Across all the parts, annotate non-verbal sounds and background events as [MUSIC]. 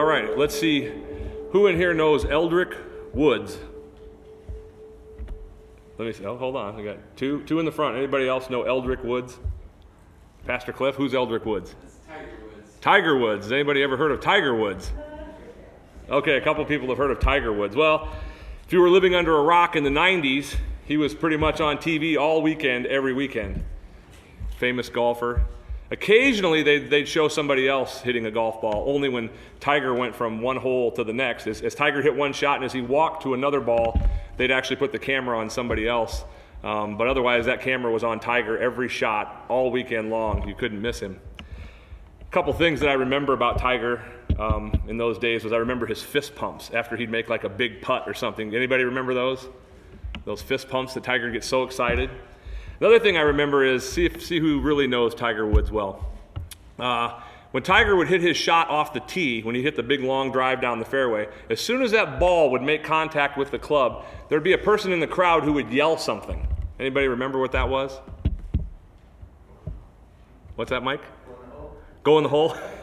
All right, let's see who in here knows Eldrick Woods. Let me see. Oh, hold on. We got two, two in the front. Anybody else know Eldrick Woods? Pastor Cliff, who's Eldrick Woods? Tiger Woods. Tiger Woods. Has anybody ever heard of Tiger Woods? Okay, a couple people have heard of Tiger Woods. Well, if you were living under a rock in the 90s, he was pretty much on TV all weekend, every weekend. Famous golfer. Occasionally, they'd, they'd show somebody else hitting a golf ball, only when Tiger went from one hole to the next. As, as Tiger hit one shot and as he walked to another ball, they'd actually put the camera on somebody else. Um, but otherwise, that camera was on Tiger every shot all weekend long. You couldn't miss him. A couple things that I remember about Tiger um, in those days was I remember his fist pumps after he'd make like a big putt or something. Anybody remember those? Those fist pumps that Tiger gets so excited. Another thing I remember is see, if, see who really knows Tiger Woods well. Uh, when Tiger would hit his shot off the tee, when he hit the big long drive down the fairway, as soon as that ball would make contact with the club, there'd be a person in the crowd who would yell something. Anybody remember what that was? What's that, Mike? Go in the hole? [LAUGHS]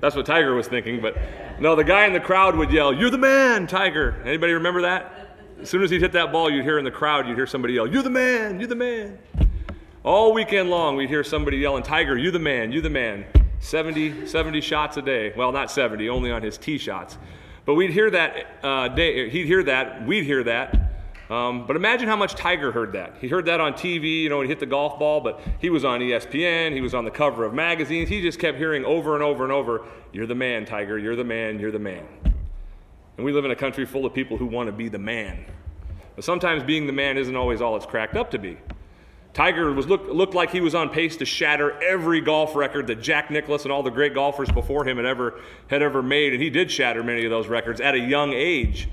That's what Tiger was thinking, but no, the guy in the crowd would yell, You're the man, Tiger. Anybody remember that? As soon as he'd hit that ball, you'd hear in the crowd, you'd hear somebody yell, You're the man, you're the man. All weekend long, we'd hear somebody yelling, Tiger, you're the man, you're the man. 70, 70 shots a day. Well, not 70, only on his tee shots. But we'd hear that uh, day, he'd hear that, we'd hear that. Um, but imagine how much Tiger heard that. He heard that on TV, you know, he hit the golf ball, but he was on ESPN, he was on the cover of magazines. He just kept hearing over and over and over, You're the man, Tiger, you're the man, you're the man. And we live in a country full of people who want to be the man. But sometimes being the man isn't always all it's cracked up to be. Tiger was look, looked like he was on pace to shatter every golf record that Jack Nicklaus and all the great golfers before him had ever, had ever made, and he did shatter many of those records at a young age.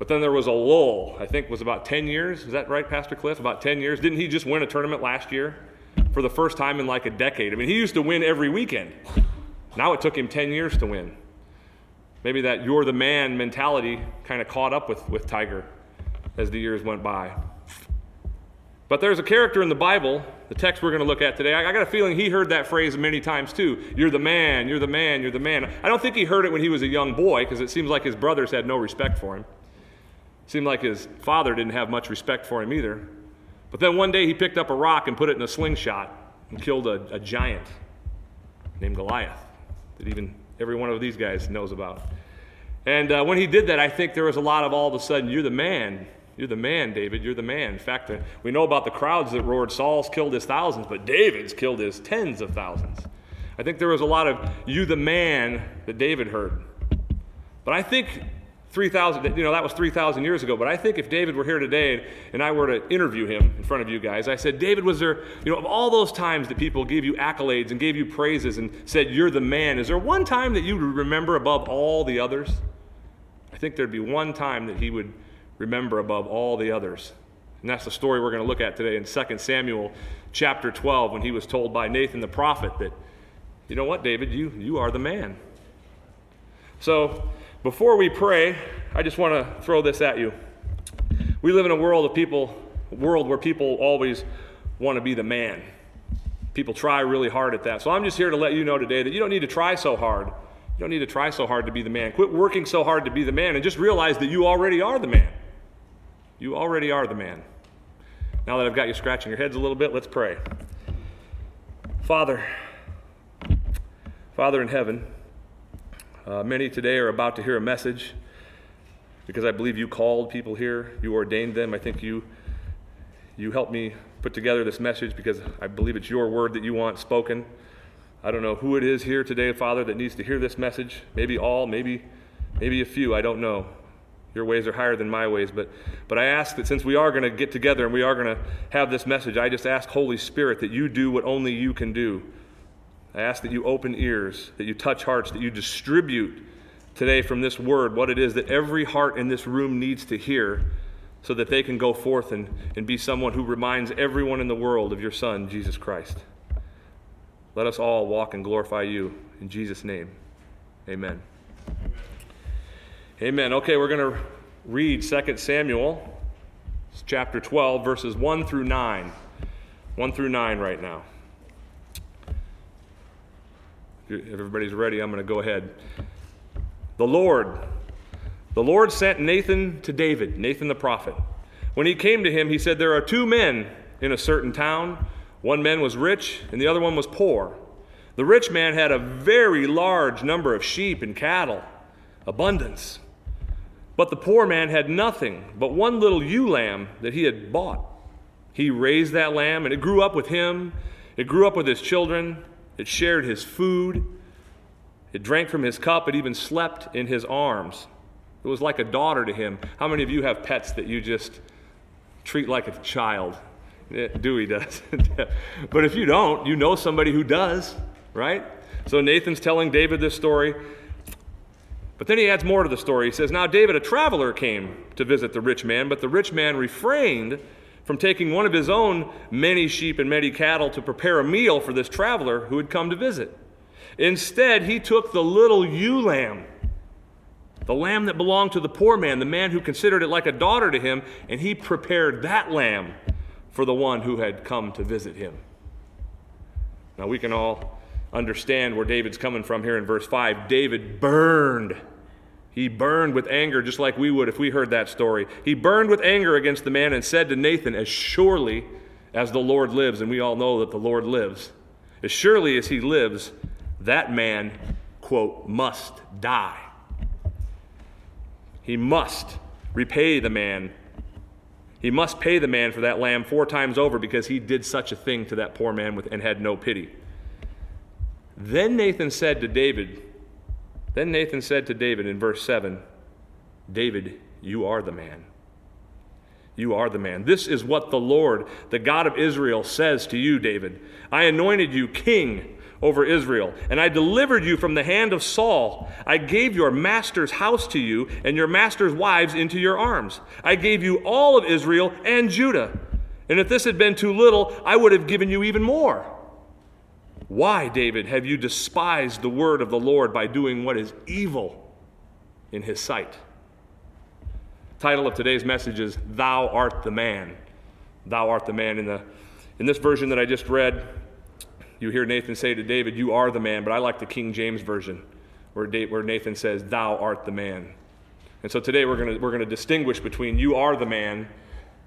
But then there was a lull, I think was about 10 years. Is that right, Pastor Cliff? About 10 years. Didn't he just win a tournament last year for the first time in like a decade? I mean, he used to win every weekend. Now it took him 10 years to win. Maybe that you're the man mentality kind of caught up with, with Tiger as the years went by. But there's a character in the Bible, the text we're going to look at today. I, I got a feeling he heard that phrase many times too. You're the man, you're the man, you're the man. I don't think he heard it when he was a young boy because it seems like his brothers had no respect for him. It seemed like his father didn't have much respect for him either. But then one day he picked up a rock and put it in a slingshot and killed a, a giant named Goliath that even every one of these guys knows about. And uh, when he did that, I think there was a lot of all of a sudden, you're the man. You're the man, David. You're the man. In fact, uh, we know about the crowds that roared, Saul's killed his thousands, but David's killed his tens of thousands. I think there was a lot of you the man that David heard. But I think 3,000, you know, that was 3,000 years ago. But I think if David were here today and I were to interview him in front of you guys, I said, David, was there, you know, of all those times that people gave you accolades and gave you praises and said, you're the man, is there one time that you remember above all the others? I think there'd be one time that he would remember above all the others. And that's the story we're going to look at today in 2 Samuel chapter 12 when he was told by Nathan the prophet that, you know what, David, you, you are the man. So before we pray, I just want to throw this at you. We live in a world of people, world where people always want to be the man. People try really hard at that. So I'm just here to let you know today that you don't need to try so hard. You don't need to try so hard to be the man. Quit working so hard to be the man and just realize that you already are the man. You already are the man. Now that I've got you scratching your heads a little bit, let's pray. Father, Father in heaven, uh, many today are about to hear a message because I believe you called people here, you ordained them. I think you you helped me put together this message because I believe it's your word that you want spoken. I don't know who it is here today, Father, that needs to hear this message. Maybe all, maybe maybe a few, I don't know. Your ways are higher than my ways. But, but I ask that since we are going to get together and we are going to have this message, I just ask, Holy Spirit, that you do what only you can do. I ask that you open ears, that you touch hearts, that you distribute today from this word what it is that every heart in this room needs to hear so that they can go forth and, and be someone who reminds everyone in the world of your Son, Jesus Christ. Let us all walk and glorify you. In Jesus' name, amen. Amen. Okay, we're going to read 2 Samuel chapter 12, verses 1 through 9. 1 through 9 right now. If everybody's ready, I'm going to go ahead. The Lord. The Lord sent Nathan to David, Nathan the prophet. When he came to him, he said, There are two men in a certain town. One man was rich, and the other one was poor. The rich man had a very large number of sheep and cattle, abundance. But the poor man had nothing but one little ewe lamb that he had bought. He raised that lamb, and it grew up with him. It grew up with his children. It shared his food. It drank from his cup. It even slept in his arms. It was like a daughter to him. How many of you have pets that you just treat like a child? Eh, Dewey does. [LAUGHS] but if you don't, you know somebody who does, right? So Nathan's telling David this story. But then he adds more to the story. He says, Now David, a traveler, came to visit the rich man, but the rich man refrained from taking one of his own many sheep and many cattle to prepare a meal for this traveler who had come to visit. Instead, he took the little ewe lamb, the lamb that belonged to the poor man, the man who considered it like a daughter to him, and he prepared that lamb for the one who had come to visit him. Now, we can all understand where David's coming from here in verse 5. David burned he burned with anger, just like we would if we heard that story. He burned with anger against the man and said to Nathan, As surely as the Lord lives, and we all know that the Lord lives, as surely as he lives, that man, quote, must die. He must repay the man. He must pay the man for that lamb four times over because he did such a thing to that poor man with, and had no pity. Then Nathan said to David, then Nathan said to David in verse 7 David, you are the man. You are the man. This is what the Lord, the God of Israel, says to you, David I anointed you king over Israel, and I delivered you from the hand of Saul. I gave your master's house to you, and your master's wives into your arms. I gave you all of Israel and Judah. And if this had been too little, I would have given you even more. Why, David, have you despised the word of the Lord by doing what is evil in his sight? Title of today's message is Thou Art the Man. Thou art the man. In, the, in this version that I just read, you hear Nathan say to David, You are the man, but I like the King James version where, Nathan says, Thou art the man. And so today we're going we're going to distinguish between you are the man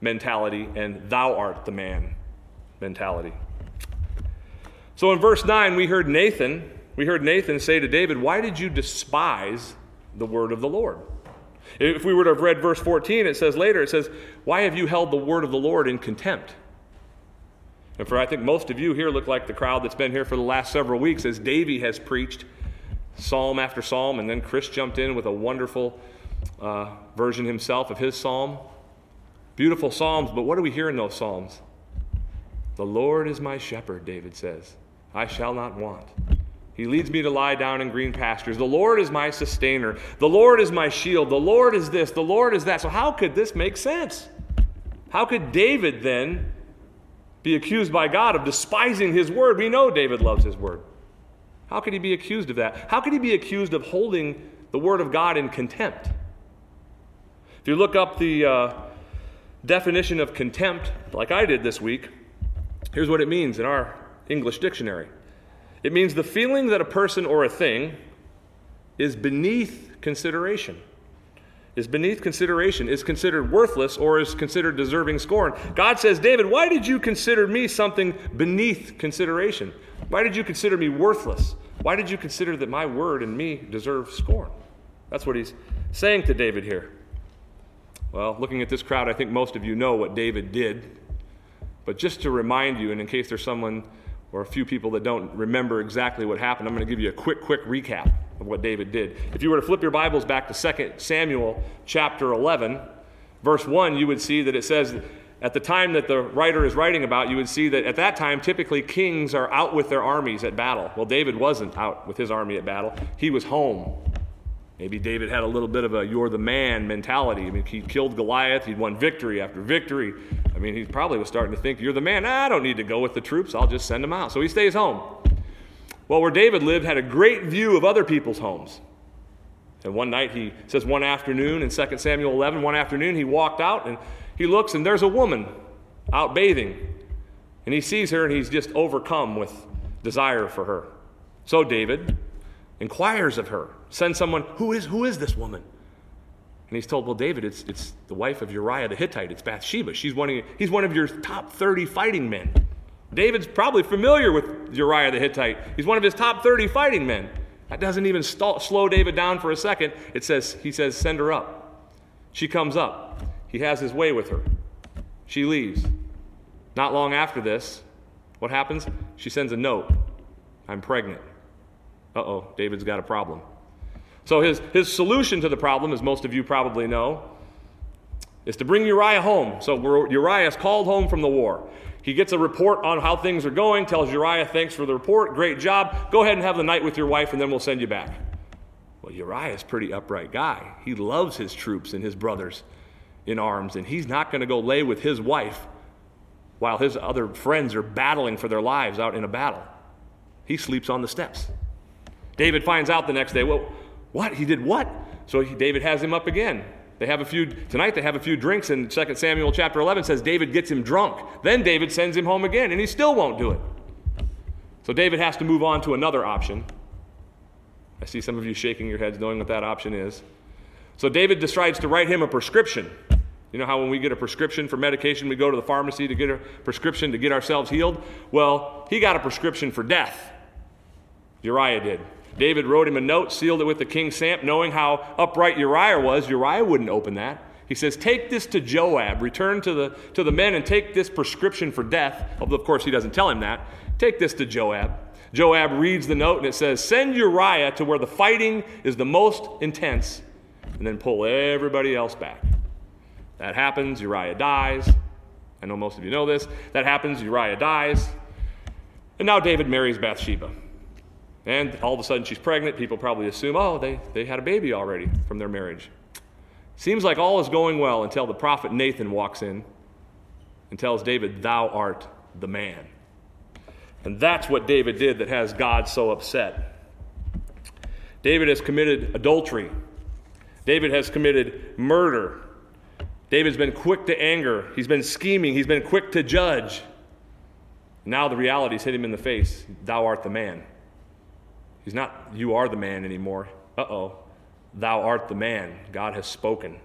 mentality and thou art the man mentality. So in verse 9, we heard Nathan, we heard Nathan say to David, Why did you despise the word of the Lord? If we were to have read verse 14, it says later, it says, Why have you held the word of the Lord in contempt? And for I think most of you here look like the crowd that's been here for the last several weeks as Davey has preached psalm after psalm, and then Chris jumped in with a wonderful uh, version himself of his psalm. Beautiful psalms, but what do we hear in those psalms? The Lord is my shepherd, David says. I shall not want. He leads me to lie down in green pastures. The Lord is my sustainer. The Lord is my shield. The Lord is this. The Lord is that. So, how could this make sense? How could David then be accused by God of despising his word? We know David loves his word. How could he be accused of that? How could he be accused of holding the word of God in contempt? If you look up the uh, definition of contempt, like I did this week, here's what it means in our English dictionary. It means the feeling that a person or a thing is beneath consideration. Is beneath consideration, is considered worthless, or is considered deserving scorn. God says, David, why did you consider me something beneath consideration? Why did you consider me worthless? Why did you consider that my word and me deserve scorn? That's what he's saying to David here. Well, looking at this crowd, I think most of you know what David did. But just to remind you, and in case there's someone or a few people that don't remember exactly what happened, I'm going to give you a quick, quick recap of what David did. If you were to flip your Bibles back to 2 Samuel chapter 11, verse 1, you would see that it says, at the time that the writer is writing about, you would see that at that time, typically kings are out with their armies at battle. Well, David wasn't out with his army at battle, he was home. Maybe David had a little bit of a you're the man mentality. I mean, he killed Goliath, he'd won victory after victory. I mean, he probably was starting to think, You're the man. I don't need to go with the troops. I'll just send them out. So he stays home. Well, where David lived had a great view of other people's homes. And one night, he says, one afternoon in 2 Samuel 11, one afternoon, he walked out and he looks and there's a woman out bathing. And he sees her and he's just overcome with desire for her. So David inquires of her, sends someone, who is, who is this woman? And he's told, well, David, it's, it's the wife of Uriah the Hittite. It's Bathsheba. She's one of, he's one of your top 30 fighting men. David's probably familiar with Uriah the Hittite. He's one of his top 30 fighting men. That doesn't even slow David down for a second. It says, he says, send her up. She comes up. He has his way with her. She leaves. Not long after this, what happens? She sends a note. I'm pregnant. Uh oh, David's got a problem. So his, his solution to the problem, as most of you probably know, is to bring Uriah home. So Uriah is called home from the war. He gets a report on how things are going, tells Uriah, thanks for the report, great job. Go ahead and have the night with your wife, and then we'll send you back. Well, Uriah is a pretty upright guy. He loves his troops and his brothers in arms, and he's not going to go lay with his wife while his other friends are battling for their lives out in a battle. He sleeps on the steps. David finds out the next day, well, what? He did what? So he, David has him up again. They have a few, tonight they have a few drinks, and 2 Samuel chapter 11 says David gets him drunk. Then David sends him home again, and he still won't do it. So David has to move on to another option. I see some of you shaking your heads knowing what that option is. So David decides to write him a prescription. You know how when we get a prescription for medication, we go to the pharmacy to get a prescription to get ourselves healed? Well, he got a prescription for death. Uriah did. David wrote him a note, sealed it with the king's stamp, knowing how upright Uriah was. Uriah wouldn't open that. He says, Take this to Joab, return to the, to the men and take this prescription for death. Although, of course, he doesn't tell him that. Take this to Joab. Joab reads the note and it says, Send Uriah to where the fighting is the most intense, and then pull everybody else back. That happens, Uriah dies. I know most of you know this. That happens, Uriah dies. And now David marries Bathsheba. And all of a sudden she's pregnant. People probably assume, oh, they, they had a baby already from their marriage. Seems like all is going well until the prophet Nathan walks in and tells David, Thou art the man. And that's what David did that has God so upset. David has committed adultery. David has committed murder. David's been quick to anger. He's been scheming. He's been quick to judge. Now the reality's hit him in the face. Thou art the man. He's not, you are the man anymore. Uh oh, thou art the man. God has spoken.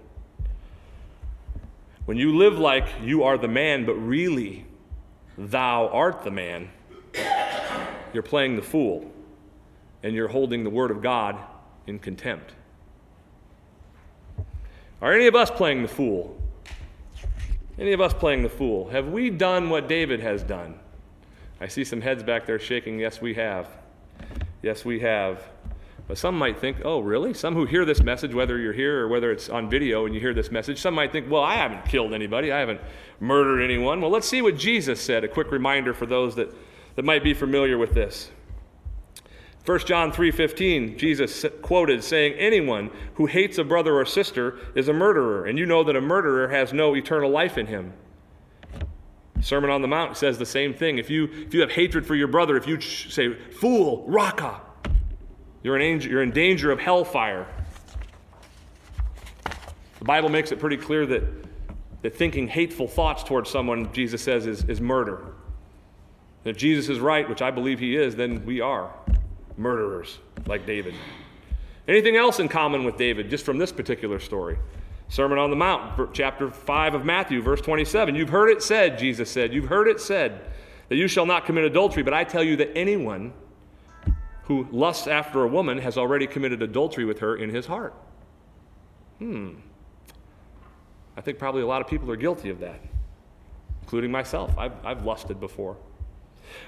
When you live like you are the man, but really thou art the man, you're playing the fool and you're holding the word of God in contempt. Are any of us playing the fool? Any of us playing the fool? Have we done what David has done? I see some heads back there shaking. Yes, we have. Yes, we have. But some might think, oh, really? Some who hear this message, whether you're here or whether it's on video and you hear this message, some might think, well, I haven't killed anybody. I haven't murdered anyone. Well, let's see what Jesus said. A quick reminder for those that, that might be familiar with this. 1 John 3:15 Jesus quoted saying anyone who hates a brother or sister is a murderer and you know that a murderer has no eternal life in him. Sermon on the Mount says the same thing. If you, if you have hatred for your brother, if you say, fool, Raca, you're in, danger, you're in danger of hellfire. The Bible makes it pretty clear that, that thinking hateful thoughts towards someone, Jesus says, is, is murder. And if Jesus is right, which I believe he is, then we are murderers like David. Anything else in common with David, just from this particular story? Sermon on the Mount, chapter 5 of Matthew, verse 27. You've heard it said, Jesus said, you've heard it said that you shall not commit adultery, but I tell you that anyone who lusts after a woman has already committed adultery with her in his heart. Hmm. I think probably a lot of people are guilty of that, including myself. I've, I've lusted before.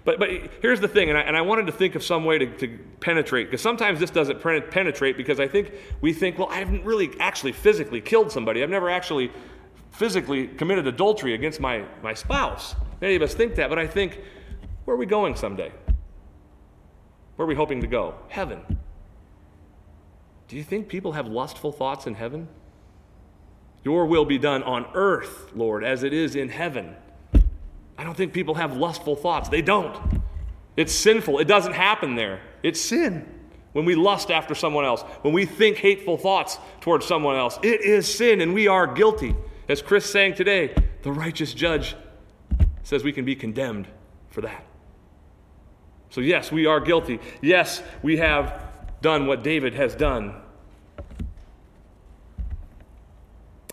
But, but here's the thing, and I, and I wanted to think of some way to, to penetrate, because sometimes this doesn't penetrate because I think we think, well, I haven't really actually physically killed somebody. I've never actually physically committed adultery against my, my spouse. Many of us think that, but I think, where are we going someday? Where are we hoping to go? Heaven. Do you think people have lustful thoughts in heaven? Your will be done on earth, Lord, as it is in heaven. I don't think people have lustful thoughts. They don't. It's sinful. It doesn't happen there. It's sin. When we lust after someone else, when we think hateful thoughts towards someone else, it is sin and we are guilty. As Chris sang today, the righteous judge says we can be condemned for that. So, yes, we are guilty. Yes, we have done what David has done.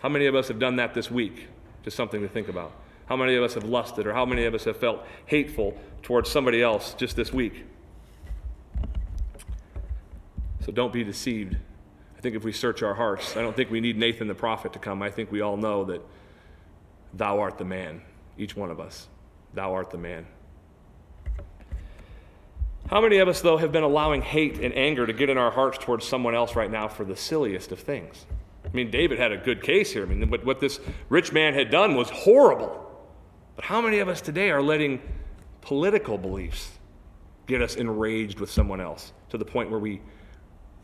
How many of us have done that this week? Just something to think about. How many of us have lusted, or how many of us have felt hateful towards somebody else just this week? So don't be deceived. I think if we search our hearts, I don't think we need Nathan the prophet to come. I think we all know that thou art the man, each one of us. Thou art the man. How many of us, though, have been allowing hate and anger to get in our hearts towards someone else right now for the silliest of things? I mean, David had a good case here. I mean, what, what this rich man had done was horrible. But how many of us today are letting political beliefs get us enraged with someone else to the point where we,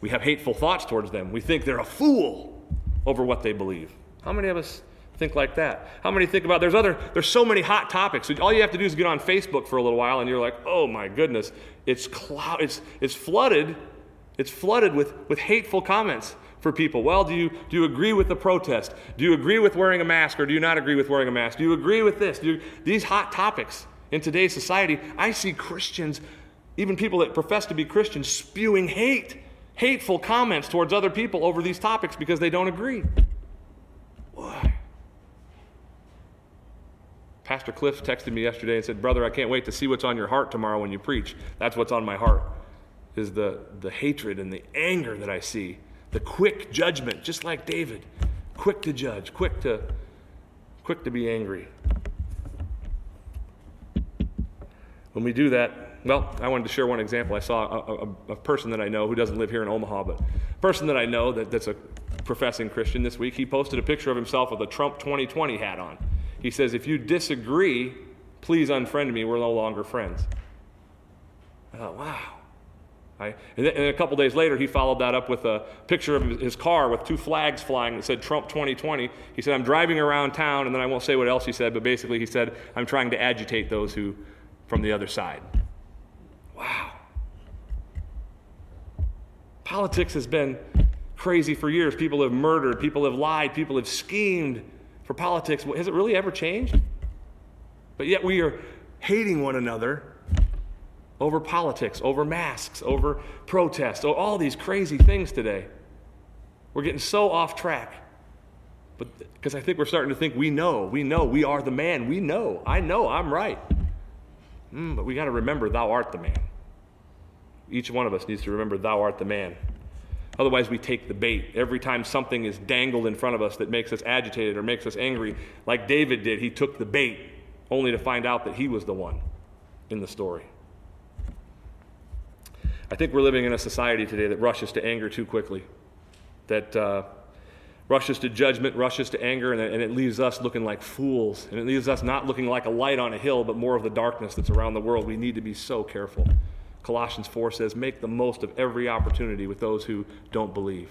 we have hateful thoughts towards them? We think they're a fool over what they believe. How many of us think like that? How many think about there's other there's so many hot topics. All you have to do is get on Facebook for a little while and you're like, "Oh my goodness, it's cloud it's it's flooded. It's flooded with with hateful comments for people. Well, do you, do you agree with the protest? Do you agree with wearing a mask or do you not agree with wearing a mask? Do you agree with this? You, these hot topics in today's society, I see Christians, even people that profess to be Christians, spewing hate, hateful comments towards other people over these topics because they don't agree. Why? Pastor Cliff texted me yesterday and said, Brother, I can't wait to see what's on your heart tomorrow when you preach. That's what's on my heart, is the, the hatred and the anger that I see the quick judgment, just like David, quick to judge, quick to, quick to be angry. When we do that, well, I wanted to share one example. I saw a, a, a, person that I know who doesn't live here in Omaha, but a person that I know that, that's a professing Christian this week, he posted a picture of himself with a Trump 2020 hat on. He says, If you disagree, please unfriend me. We're no longer friends. I thought, wow. Right? And, then, and a couple days later, he followed that up with a picture of his car with two flags flying that said Trump 2020. He said, I'm driving around town, and then I won't say what else he said, but basically he said, I'm trying to agitate those who from the other side. Wow. Politics has been crazy for years. People have murdered, people have lied, people have schemed for politics. Has it really ever changed? But yet we are hating one another over politics, over masks, over protests, all these crazy things today. We're getting so off track. But because I think we're starting to think we know, we know, we are the man, we know, I know, I'm right. Mm, but we got to remember, thou art the man. Each one of us needs to remember, thou art the man. Otherwise, we take the bait. Every time something is dangled in front of us that makes us agitated or makes us angry, like David did, he took the bait only to find out that he was the one in the story. I think we're living in a society today that rushes to anger too quickly, that uh, rushes to judgment, rushes to anger, and, and it leaves us looking like fools. And it leaves us not looking like a light on a hill, but more of the darkness that's around the world. We need to be so careful. Colossians 4 says, Make the most of every opportunity with those who don't believe.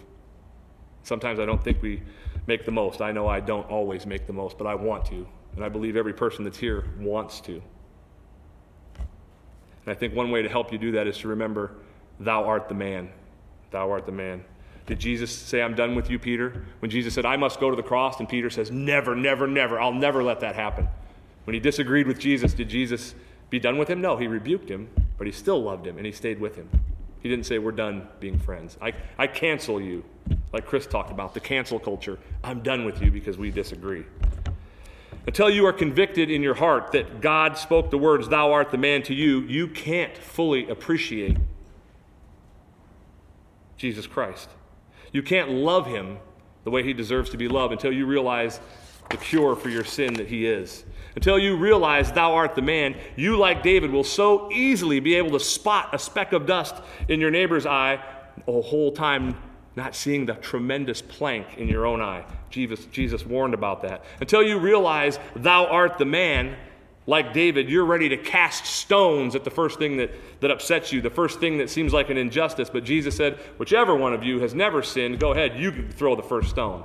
Sometimes I don't think we make the most. I know I don't always make the most, but I want to. And I believe every person that's here wants to. And I think one way to help you do that is to remember Thou art the man. Thou art the man. Did Jesus say, I'm done with you, Peter? When Jesus said, I must go to the cross, and Peter says, Never, never, never. I'll never let that happen. When he disagreed with Jesus, did Jesus be done with him? No, he rebuked him, but he still loved him and he stayed with him. He didn't say, We're done being friends. I, I cancel you, like Chris talked about, the cancel culture. I'm done with you because we disagree. Until you are convicted in your heart that God spoke the words, Thou art the man to you, you can't fully appreciate Jesus Christ. You can't love him the way he deserves to be loved until you realize the cure for your sin that he is. Until you realize thou art the man, you, like David, will so easily be able to spot a speck of dust in your neighbor's eye the whole time not seeing the tremendous plank in your own eye. Jesus, Jesus warned about that. Until you realize thou art the man, like David, you're ready to cast stones at the first thing that, that upsets you, the first thing that seems like an injustice. But Jesus said, whichever one of you has never sinned, go ahead, you can throw the first stone.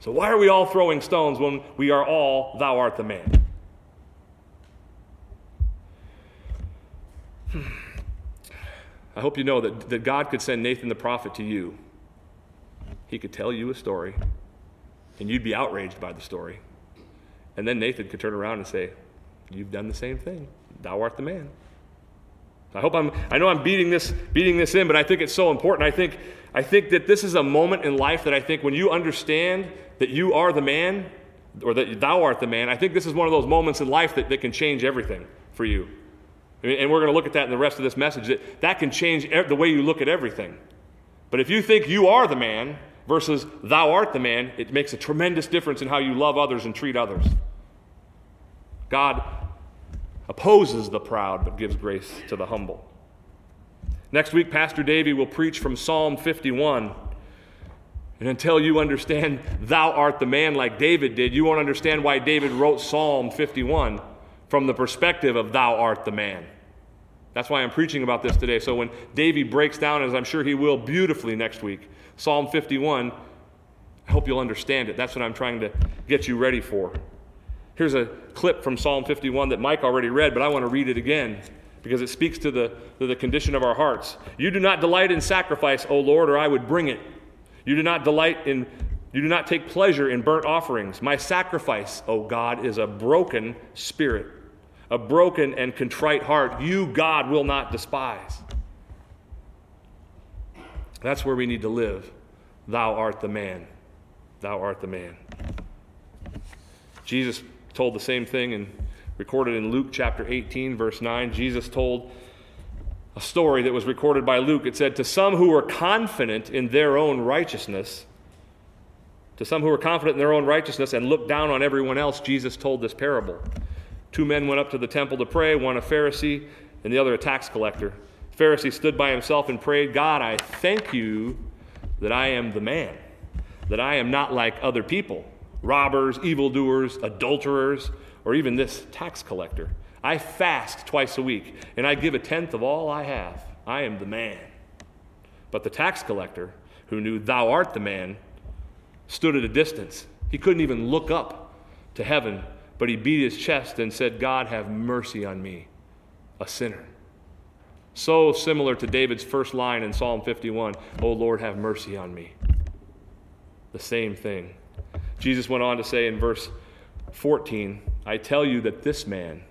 So why are we all throwing stones when we are all, thou art the man? Hmm. I hope you know that, that God could send Nathan the prophet to you. He could tell you a story, and you'd be outraged by the story. And then Nathan could turn around and say, You've done the same thing. Thou art the man. I hope I'm, I know I'm beating this, beating this in, but I think it's so important. I think, I think that this is a moment in life that I think when you understand that you are the man, or that thou art the man, I think this is one of those moments in life that, that can change everything for you. And we're going to look at that in the rest of this message, that that can change the way you look at everything. But if you think you are the man versus thou art the man, it makes a tremendous difference in how you love others and treat others. God opposes the proud but gives grace to the humble. Next week, Pastor Davey will preach from Psalm 51. And until you understand, thou art the man like David did, you won't understand why David wrote Psalm 51 from the perspective of thou art the man. That's why I'm preaching about this today. So when Davey breaks down, as I'm sure he will beautifully next week, Psalm 51, I hope you'll understand it. That's what I'm trying to get you ready for. Here's a clip from Psalm 51 that Mike already read, but I want to read it again because it speaks to the, to the condition of our hearts. You do not delight in sacrifice, O Lord, or I would bring it. You do not delight in you do not take pleasure in burnt offerings. My sacrifice, O God, is a broken spirit, a broken and contrite heart. You, God, will not despise. That's where we need to live. Thou art the man. Thou art the man. Jesus told the same thing and recorded in Luke chapter 18, verse 9. Jesus told a story that was recorded by Luke. It said, To some who were confident in their own righteousness, to some who were confident in their own righteousness and looked down on everyone else, Jesus told this parable. Two men went up to the temple to pray, one a Pharisee and the other a tax collector. The Pharisee stood by himself and prayed, God, I thank you that I am the man, that I am not like other people robbers, evildoers, adulterers, or even this tax collector. I fast twice a week, and I give a tenth of all I have. I am the man. But the tax collector, who knew thou art the man, stood at a distance. He couldn't even look up to heaven, but he beat his chest and said, God, have mercy on me, a sinner. So similar to David's first line in Psalm 51 Oh Lord, have mercy on me. The same thing. Jesus went on to say in verse 14, I tell you that this man,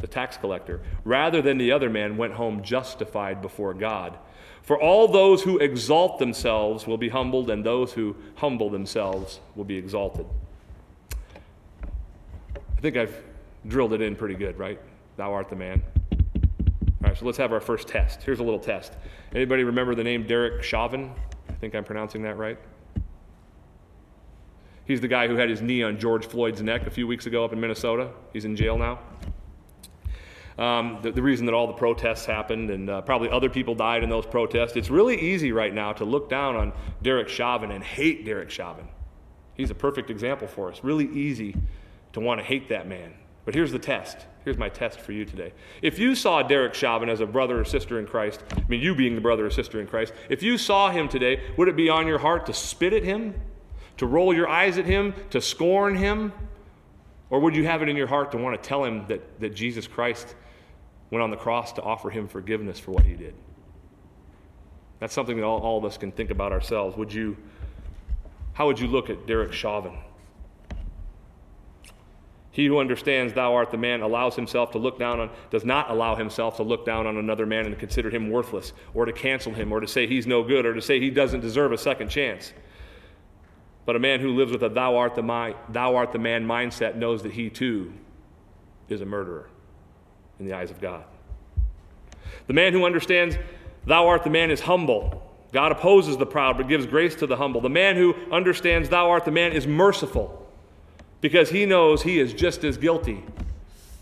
the tax collector, rather than the other man, went home justified before God. For all those who exalt themselves will be humbled, and those who humble themselves will be exalted. I think I've drilled it in pretty good, right? Thou art the man. All right, so let's have our first test. Here's a little test. Anybody remember the name Derek Chauvin? I think I'm pronouncing that right. He's the guy who had his knee on George Floyd's neck a few weeks ago up in Minnesota. He's in jail now. Um, the, the, reason that all the protests happened and uh, probably other people died in those protests, it's really easy right now to look down on Derek Chauvin and hate Derek Chauvin. He's a perfect example for us. Really easy to want to hate that man. But here's the test. Here's my test for you today. If you saw Derek Chauvin as a brother or sister in Christ, I mean, you being the brother or sister in Christ, if you saw him today, would it be on your heart to spit at him to roll your eyes at him, to scorn him? Or would you have it in your heart to want to tell him that, that Jesus Christ went on the cross to offer him forgiveness for what he did? That's something that all, all of us can think about ourselves. Would you, how would you look at Derek Chauvin? He who understands thou art the man allows himself to look down on, does not allow himself to look down on another man and consider him worthless, or to cancel him, or to say he's no good, or to say he doesn't deserve a second chance. But a man who lives with a thou art the, my, thou art the man mindset knows that he too is a murderer in the eyes of God. The man who understands thou art the man is humble. God opposes the proud but gives grace to the humble. The man who understands thou art the man is merciful because he knows he is just as guilty.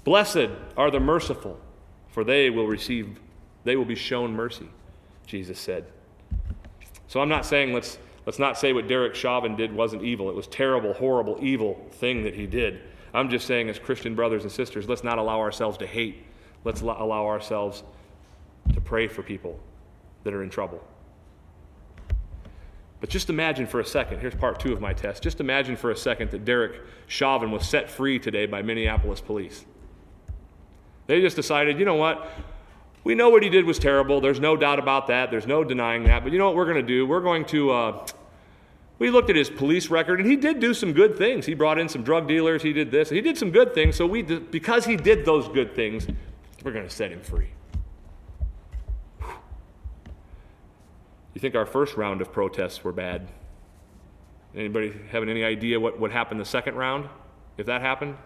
Blessed are the merciful, for they will receive, they will be shown mercy, Jesus said. So I'm not saying let's Let's not say what Derek Chauvin did wasn't evil. It was terrible, horrible, evil thing that he did. I'm just saying, as Christian brothers and sisters, let's not allow ourselves to hate. Let's allow ourselves to pray for people that are in trouble. But just imagine for a second, here's part two of my test. Just imagine for a second that Derek Chauvin was set free today by Minneapolis police. They just decided, you know what? We know what he did was terrible. There's no doubt about that. There's no denying that. But you know what we're going to do? We're going to. Uh, we looked at his police record, and he did do some good things. He brought in some drug dealers. He did this. He did some good things. So we, because he did those good things, we're going to set him free. You think our first round of protests were bad? Anybody having any idea what would happen the second round if that happened?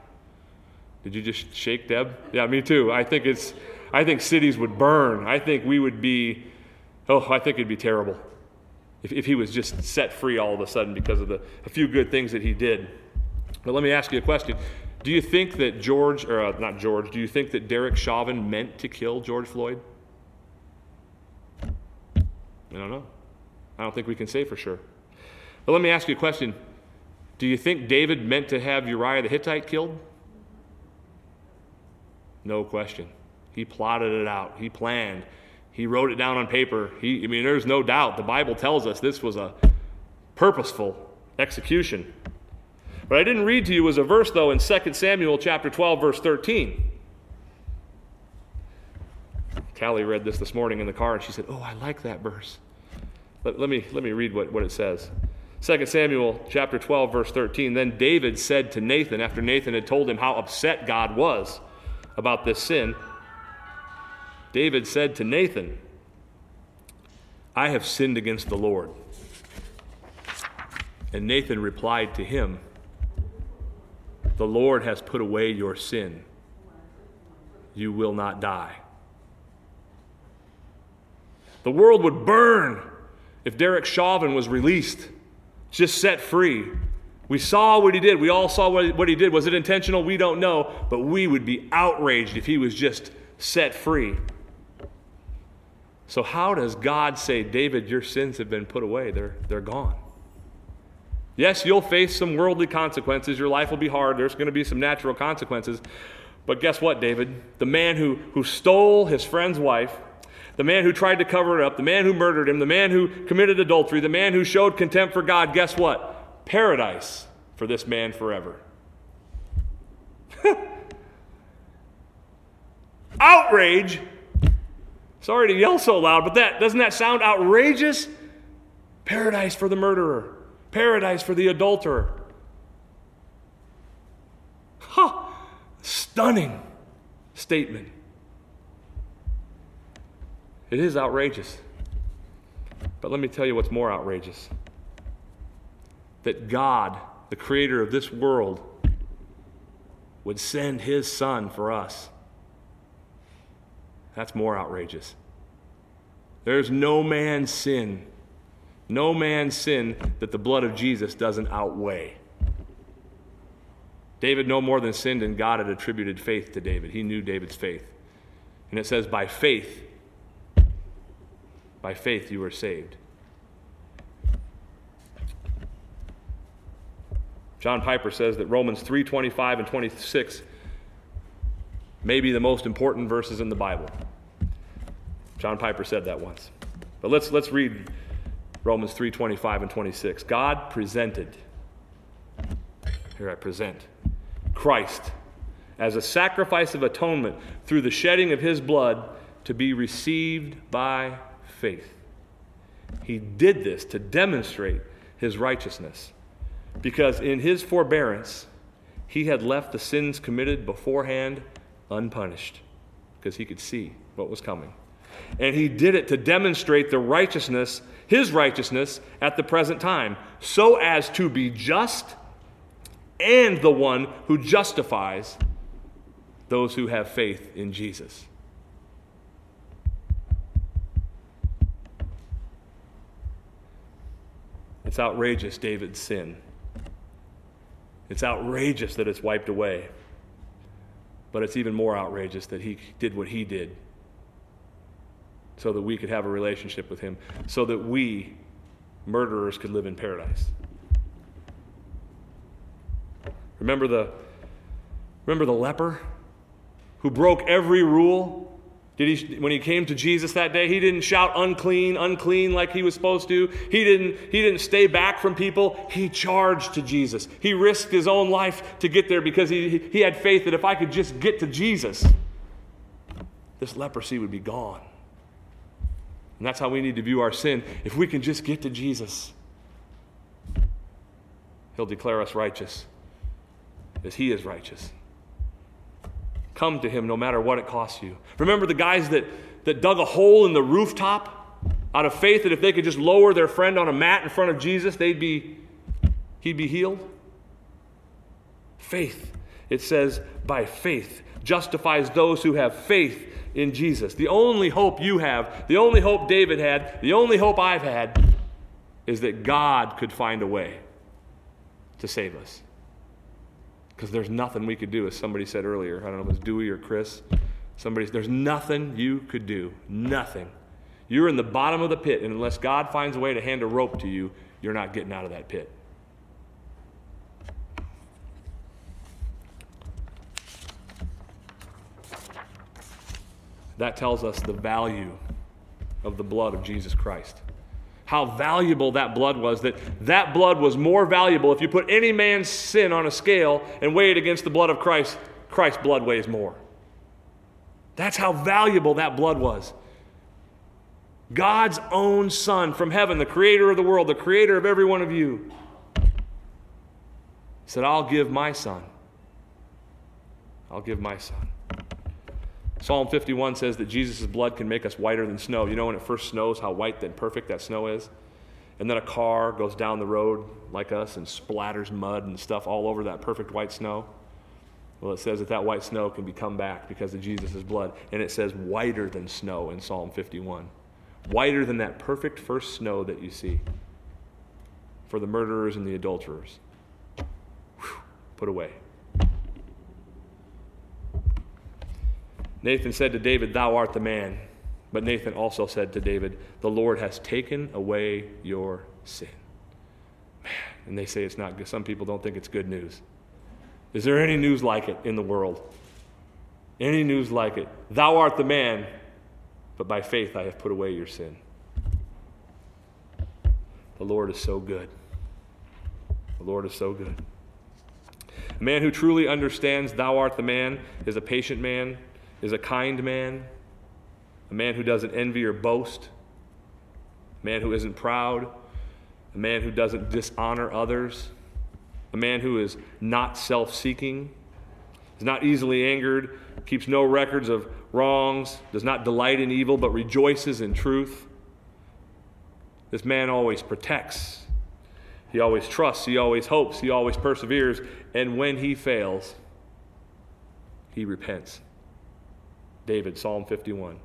Did you just shake Deb? Yeah, me too. I think it's I think cities would burn. I think we would be oh, I think it'd be terrible if, if he was just set free all of a sudden because of the a few good things that he did. But let me ask you a question. Do you think that George, or uh, not George, do you think that Derek Chauvin meant to kill George Floyd? I don't know. I don't think we can say for sure. But let me ask you a question. Do you think David meant to have Uriah the Hittite killed? No question. He plotted it out. He planned. He wrote it down on paper. He, I mean, there's no doubt. The Bible tells us this was a purposeful execution. What I didn't read to you was a verse, though, in 2 Samuel chapter 12, verse 13. Callie read this this morning in the car, and she said, Oh, I like that verse. Let, let, me, let me read what, what it says. 2 Samuel chapter 12, verse 13. Then David said to Nathan, after Nathan had told him how upset God was about this sin, David said to Nathan, I have sinned against the Lord. And Nathan replied to him, The Lord has put away your sin. You will not die. The world would burn if Derek Chauvin was released, just set free. We saw what he did. We all saw what he did. Was it intentional? We don't know. But we would be outraged if he was just set free. So, how does God say, David, your sins have been put away? They're, they're gone. Yes, you'll face some worldly consequences. Your life will be hard. There's going to be some natural consequences. But guess what, David? The man who, who stole his friend's wife, the man who tried to cover it up, the man who murdered him, the man who committed adultery, the man who showed contempt for God, guess what? Paradise for this man forever. [LAUGHS] Outrage. Sorry to yell so loud, but that doesn't that sound outrageous? Paradise for the murderer, paradise for the adulterer. Huh. Stunning statement. It is outrageous. But let me tell you what's more outrageous that God, the creator of this world, would send his son for us. That's more outrageous. There's no man's sin, no man's sin that the blood of Jesus doesn't outweigh. David no more than sinned, and God had attributed faith to David. He knew David's faith. And it says, by faith, by faith you are saved. John Piper says that Romans 3:25 and 26 may be the most important verses in the Bible. John Piper said that once. But let's let's read Romans 3:25 and 26. God presented here I present Christ as a sacrifice of atonement through the shedding of his blood to be received by faith. He did this to demonstrate his righteousness, because in his forbearance, he had left the sins committed beforehand unpunished, because he could see what was coming. And he did it to demonstrate the righteousness, his righteousness, at the present time, so as to be just and the one who justifies those who have faith in Jesus. It's outrageous, David's sin. It's outrageous that it's wiped away. But it's even more outrageous that he did what he did so that we could have a relationship with him, so that we, murderers, could live in paradise. Remember the, remember the leper who broke every rule did he, when he came to Jesus that day, he didn't shout unclean, unclean like he was supposed to. He didn't, he didn't stay back from people. He charged to Jesus. He risked his own life to get there because he, he had faith that if I could just get to Jesus, this leprosy would be gone. And that's how we need to view our sin. If we can just get to Jesus, he'll declare us righteous as he is righteous. Come to him no matter what it costs you. Remember the guys that, that dug a hole in the rooftop Out of faith that if they could just lower their friend on a mat in front of Jesus, they'd be he'd be healed. Faith. It says by faith justifies those who have faith in Jesus. The only hope you have, the only hope David had, the only hope I've had is that God could find a way to save us. Because there's nothing we could do, as somebody said earlier. I don't know if it was Dewey or Chris. Somebody, there's nothing you could do. Nothing. You're in the bottom of the pit, and unless God finds a way to hand a rope to you, you're not getting out of that pit. That tells us the value of the blood of Jesus Christ. How valuable that blood was, that that blood was more valuable. If you put any man's sin on a scale and weigh it against the blood of Christ, Christ's blood weighs more. That's how valuable that blood was. God's own Son from heaven, the creator of the world, the creator of every one of you, said, I'll give my Son. I'll give my Son. Psalm 51 says that Jesus' blood can make us whiter than snow. You know, when it first snows, how white and perfect that snow is? And then a car goes down the road like us and splatters mud and stuff all over that perfect white snow. Well, it says that that white snow can become back because of Jesus' blood. And it says whiter than snow in Psalm 51. Whiter than that perfect first snow that you see for the murderers and the adulterers. Whew, put away. Nathan said to David, Thou art the man. But Nathan also said to David, The Lord has taken away your sin. Man, and they say it's not good. Some people don't think it's good news. Is there any news like it in the world? Any news like it? Thou art the man, but by faith I have put away your sin. The Lord is so good. The Lord is so good. A man who truly understands thou art the man is a patient man is a kind man, a man who doesn't envy or boast, a man who isn't proud, a man who doesn't dishonor others, a man who is not self seeking, is not easily angered, keeps no records of wrongs, does not delight in evil, but rejoices in truth. This man always protects. He always trusts. He always hopes. He always perseveres. And when he fails, he repents. David, Psalm 51. In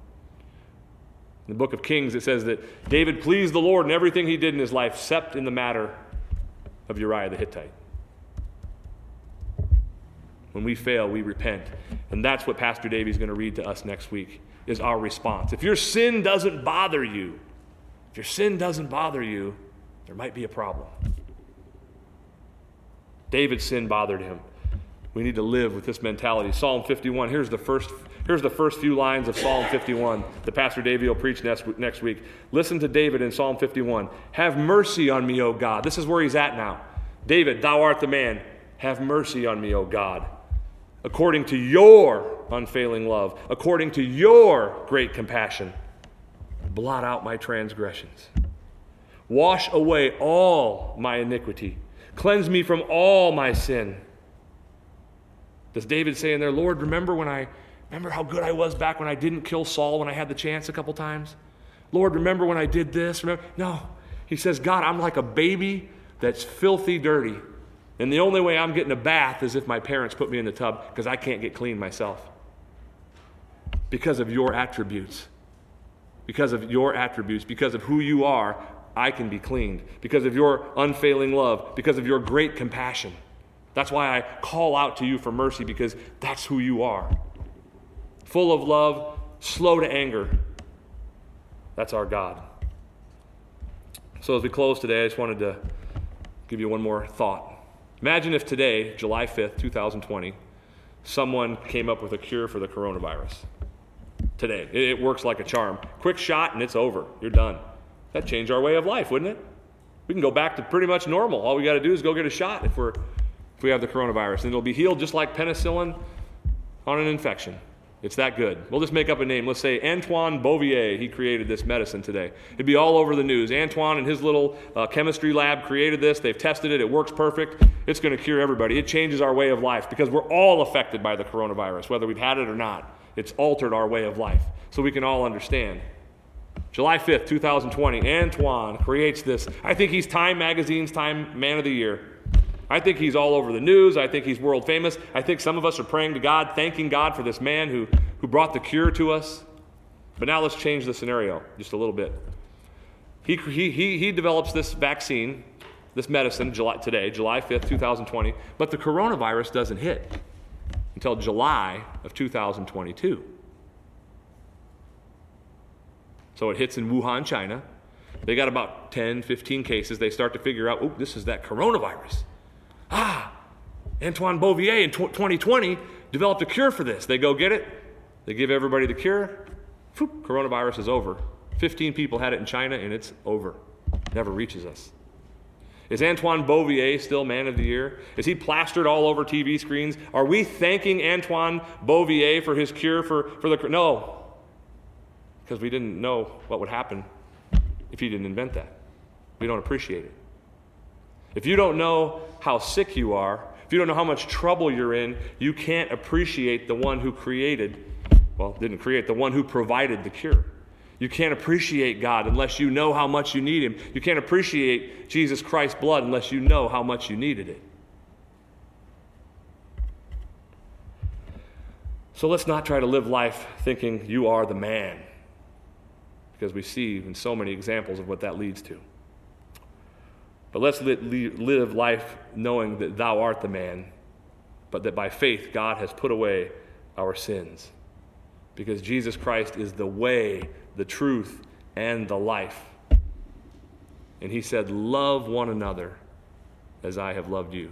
the book of Kings, it says that David pleased the Lord in everything he did in his life, except in the matter of Uriah the Hittite. When we fail, we repent. And that's what Pastor Davey is going to read to us next week, is our response. If your sin doesn't bother you, if your sin doesn't bother you, there might be a problem. David's sin bothered him. We need to live with this mentality. Psalm 51, here's the first Here's the first few lines of Psalm 51 that Pastor Davey will preach next, next week. Listen to David in Psalm 51. Have mercy on me, O God. This is where he's at now. David, thou art the man. Have mercy on me, O God. According to your unfailing love, according to your great compassion, blot out my transgressions. Wash away all my iniquity. Cleanse me from all my sin. Does David say in there, Lord, remember when I Remember how good I was back when I didn't kill Saul when I had the chance a couple times? Lord, remember when I did this? Remember? No. He says, God, I'm like a baby that's filthy dirty. And the only way I'm getting a bath is if my parents put me in the tub because I can't get clean myself. Because of your attributes. Because of your attributes, because of who you are, I can be cleaned. Because of your unfailing love, because of your great compassion. That's why I call out to you for mercy because that's who you are full of love, slow to anger. That's our God. So, as we close today, I just wanted to give you one more thought. Imagine if today, July 5th, 2020, someone came up with a cure for the coronavirus. Today. It works like a charm. Quick shot and it's over. You're done. That'd change our way of life, wouldn't it? We can go back to pretty much normal. All we got to do is go get a shot if, we're, if we have the coronavirus. And it'll be healed just like penicillin on an infection. It's that good. We'll just make up a name. Let's say Antoine Bouvier, he created this medicine today. It'd be all over the news. Antoine and his little uh, chemistry lab created this. They've tested it. It works perfect. It's going to cure everybody. It changes our way of life because we're all affected by the coronavirus, whether we've had it or not. It's altered our way of life. So we can all understand. July 5th, 2020, Antoine creates this. I think he's Time Magazine's Time Man of the Year. I think he's all over the news. I think he's world famous. I think some of us are praying to God, thanking God for this man who, who brought the cure to us. But now let's change the scenario just a little bit. He, he, he, he develops this vaccine, this medicine July, today, July 5th, 2020, but the coronavirus doesn't hit until July of 2022. So it hits in Wuhan, China. They got about 10, 15 cases. They start to figure out, oh, this is that coronavirus. Ah, Antoine Beauvier in 2020 developed a cure for this. They go get it, they give everybody the cure, Whoop, coronavirus is over. 15 people had it in China and it's over. Never reaches us. Is Antoine Beauvier still man of the year? Is he plastered all over TV screens? Are we thanking Antoine Beauvier for his cure for, for the. No, because we didn't know what would happen if he didn't invent that. We don't appreciate it. If you don't know how sick you are, if you don't know how much trouble you're in, you can't appreciate the one who created, well, didn't create, the one who provided the cure. You can't appreciate God unless you know how much you need Him. You can't appreciate Jesus Christ's blood unless you know how much you needed it. So let's not try to live life thinking you are the man, because we see in so many examples of what that leads to. But let's live life knowing that thou art the man, but that by faith God has put away our sins. Because Jesus Christ is the way, the truth, and the life. And he said, Love one another as I have loved you.